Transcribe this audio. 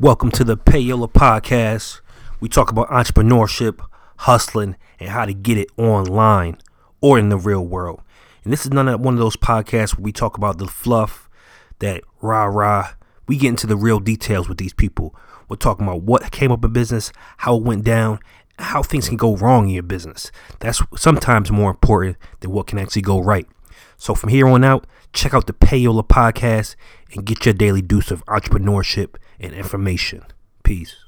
Welcome to the Payola Podcast. We talk about entrepreneurship, hustling, and how to get it online or in the real world. And this is none of one of those podcasts where we talk about the fluff, that rah rah. We get into the real details with these people. We're talking about what came up in business, how it went down, how things can go wrong in your business. That's sometimes more important than what can actually go right. So from here on out, check out the Payola podcast and get your daily dose of entrepreneurship and information. Peace.